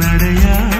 நடையா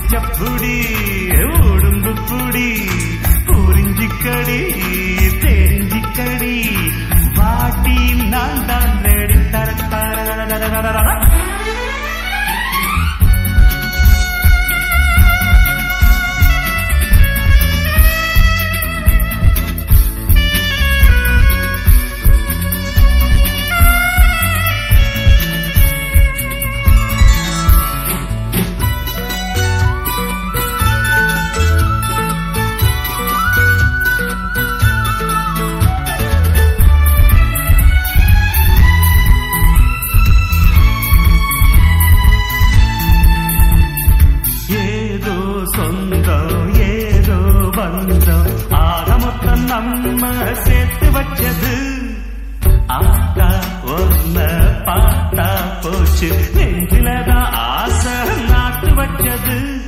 நாம் குடிச்ச புடி உடும்பு புடி புரிஞ்சிக்கடி தெரிஞ்சிக்கடி வாட்டி நான் தான் ரெடி தர. நெஞ்சிலதான் ஆசை நாட்டு வச்சது.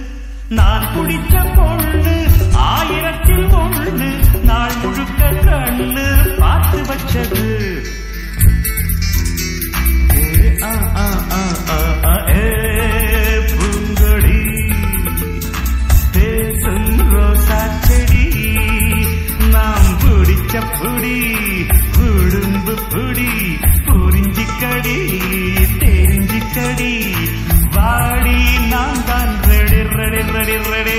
நான் குடிச்ச பொண்ணு ஆயிரத்தில் ஒண்ணு. நாள் முழுக்க கண்ணு பார்த்து வச்சது. ஆ, ஆ, ஆ, ஆ, ஏ, புடி உடும்பு புடி புரிஞ்சிக்கடி தெரிஞ்ச தெரிஞ்சிக்கடி வாடி நான் தான் ready ready ready ready.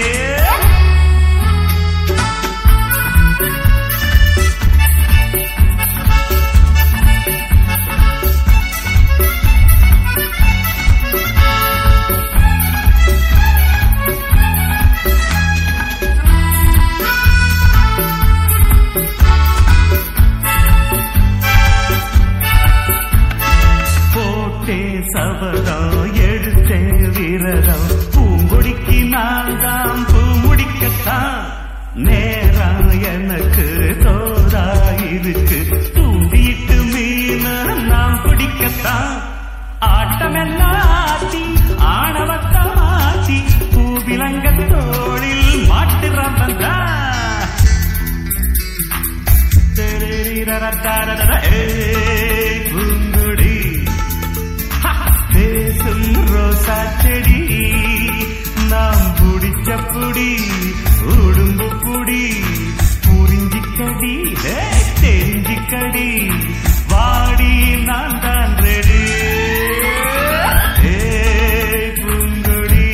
Parvatham எடுத்த விரதம் பூங்கொடிக்கு நான் தான் பூ முடிக்கத்தான். நேரம் எனக்கு தோதா இதுக்கு தூண்டிட்டு மீன நாம் பிடிக்கத்தான். ஆட்டமெல்லாம் ஆட்டி ஆணவத்தம் ஆட்டி பூவிலங்க தோளில் மாட்டுறவன் ரோசா நாம் புடிச்ச புடி உடும்பு புடி புரிஞ்சிக்கடி தெரிஞ்சிக்கடி வாடி நான் தான் ரெடி. ஏய் பூங்கொடி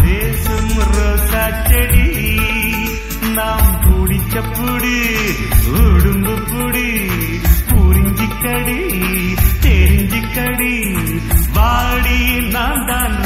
பேசும் ரோசா நாம் புடிச்ச புடி உடும்பு புடி புரிஞ்சிக்கடி தெரிஞ்சிக்கடி வாடி நான் தான்